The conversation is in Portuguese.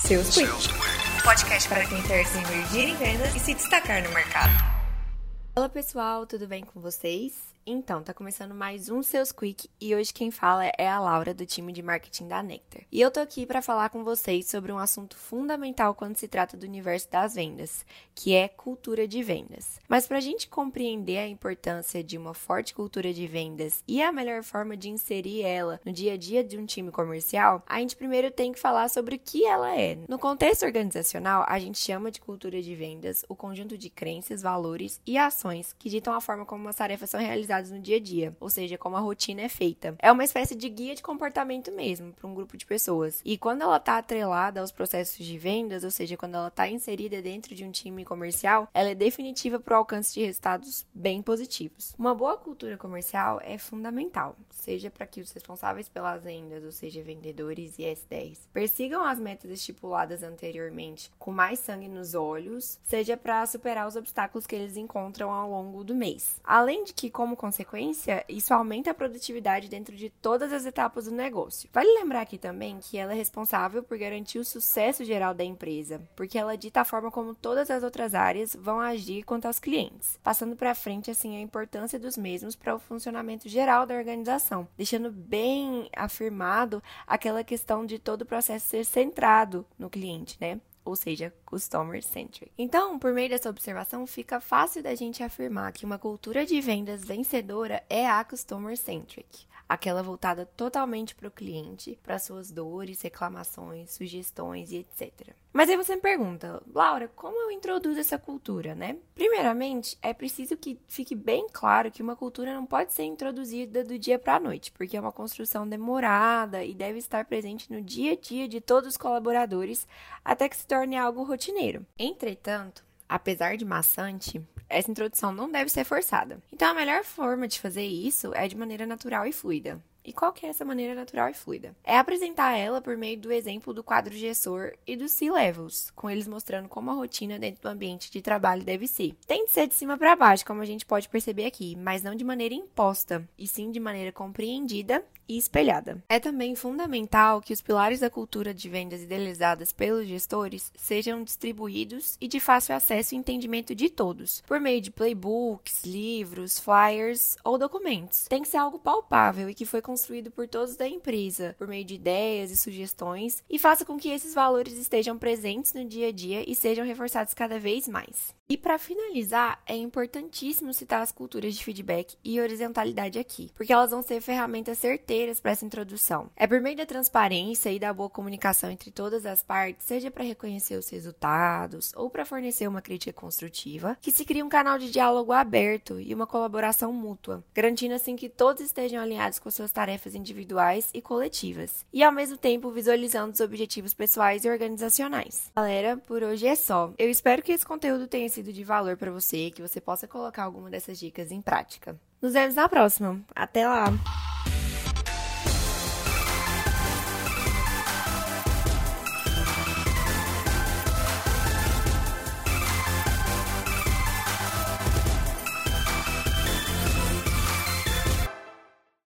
Seus Quick. Podcast para quem quer se emergir em vendas e se destacar no mercado. Olá pessoal, tudo bem com vocês? Então, tá começando mais um Seus Quick e hoje quem fala é a Laura do time de marketing da Nectar. E eu tô aqui para falar com vocês sobre um assunto fundamental quando se trata do universo das vendas, que é cultura de vendas. Mas para a gente compreender a importância de uma forte cultura de vendas e a melhor forma de inserir ela no dia a dia de um time comercial, a gente primeiro tem que falar sobre o que ela é. No contexto organizacional, a gente chama de cultura de vendas o conjunto de crenças, valores e ações que ditam a forma como as tarefas são realizadas no dia a dia, ou seja, como a rotina é feita. É uma espécie de guia de comportamento mesmo para um grupo de pessoas. E quando ela está atrelada aos processos de vendas, ou seja, quando ela está inserida dentro de um time comercial, ela é definitiva para o alcance de resultados bem positivos. Uma boa cultura comercial é fundamental, seja para que os responsáveis pelas vendas, ou seja, vendedores e S10, persigam as metas estipuladas anteriormente com mais sangue nos olhos, seja para superar os obstáculos que eles encontram ao longo do mês. Além de que, como consequência, isso aumenta a produtividade dentro de todas as etapas do negócio. Vale lembrar aqui também que ela é responsável por garantir o sucesso geral da empresa, porque ela dita a forma como todas as outras áreas vão agir quanto aos clientes, passando para frente assim a importância dos mesmos para o funcionamento geral da organização, deixando bem afirmado aquela questão de todo o processo ser centrado no cliente, né? Ou seja, customer centric. Então, por meio dessa observação, fica fácil da gente afirmar que uma cultura de vendas vencedora é a customer centric aquela voltada totalmente para o cliente, para suas dores, reclamações, sugestões e etc. Mas aí você me pergunta, Laura, como eu introduzo essa cultura, né? Primeiramente, é preciso que fique bem claro que uma cultura não pode ser introduzida do dia para a noite, porque é uma construção demorada e deve estar presente no dia a dia de todos os colaboradores até que se torne algo rotineiro. Entretanto, apesar de maçante, essa introdução não deve ser forçada. Então, a melhor forma de fazer isso é de maneira natural e fluida. E qual que é essa maneira natural e fluida? É apresentar ela por meio do exemplo do quadro gestor e dos C-levels, com eles mostrando como a rotina dentro do ambiente de trabalho deve ser. Tem de ser de cima para baixo, como a gente pode perceber aqui, mas não de maneira imposta, e sim de maneira compreendida e espelhada. É também fundamental que os pilares da cultura de vendas idealizadas pelos gestores sejam distribuídos e de fácil acesso e entendimento de todos, por meio de playbooks, livros, flyers ou documentos. Tem que ser algo palpável e que foi por todos da empresa, por meio de ideias e sugestões, e faça com que esses valores estejam presentes no dia a dia e sejam reforçados cada vez mais. E para finalizar, é importantíssimo citar as culturas de feedback e horizontalidade aqui, porque elas vão ser ferramentas certeiras para essa introdução. É por meio da transparência e da boa comunicação entre todas as partes, seja para reconhecer os resultados ou para fornecer uma crítica construtiva, que se cria um canal de diálogo aberto e uma colaboração mútua, garantindo assim que todos estejam alinhados com suas tarefas individuais e coletivas, e ao mesmo tempo visualizando os objetivos pessoais e organizacionais. Galera, por hoje é só. Eu espero que esse conteúdo tenha sido de valor para você, que você possa colocar alguma dessas dicas em prática. Nos vemos na próxima. Até lá!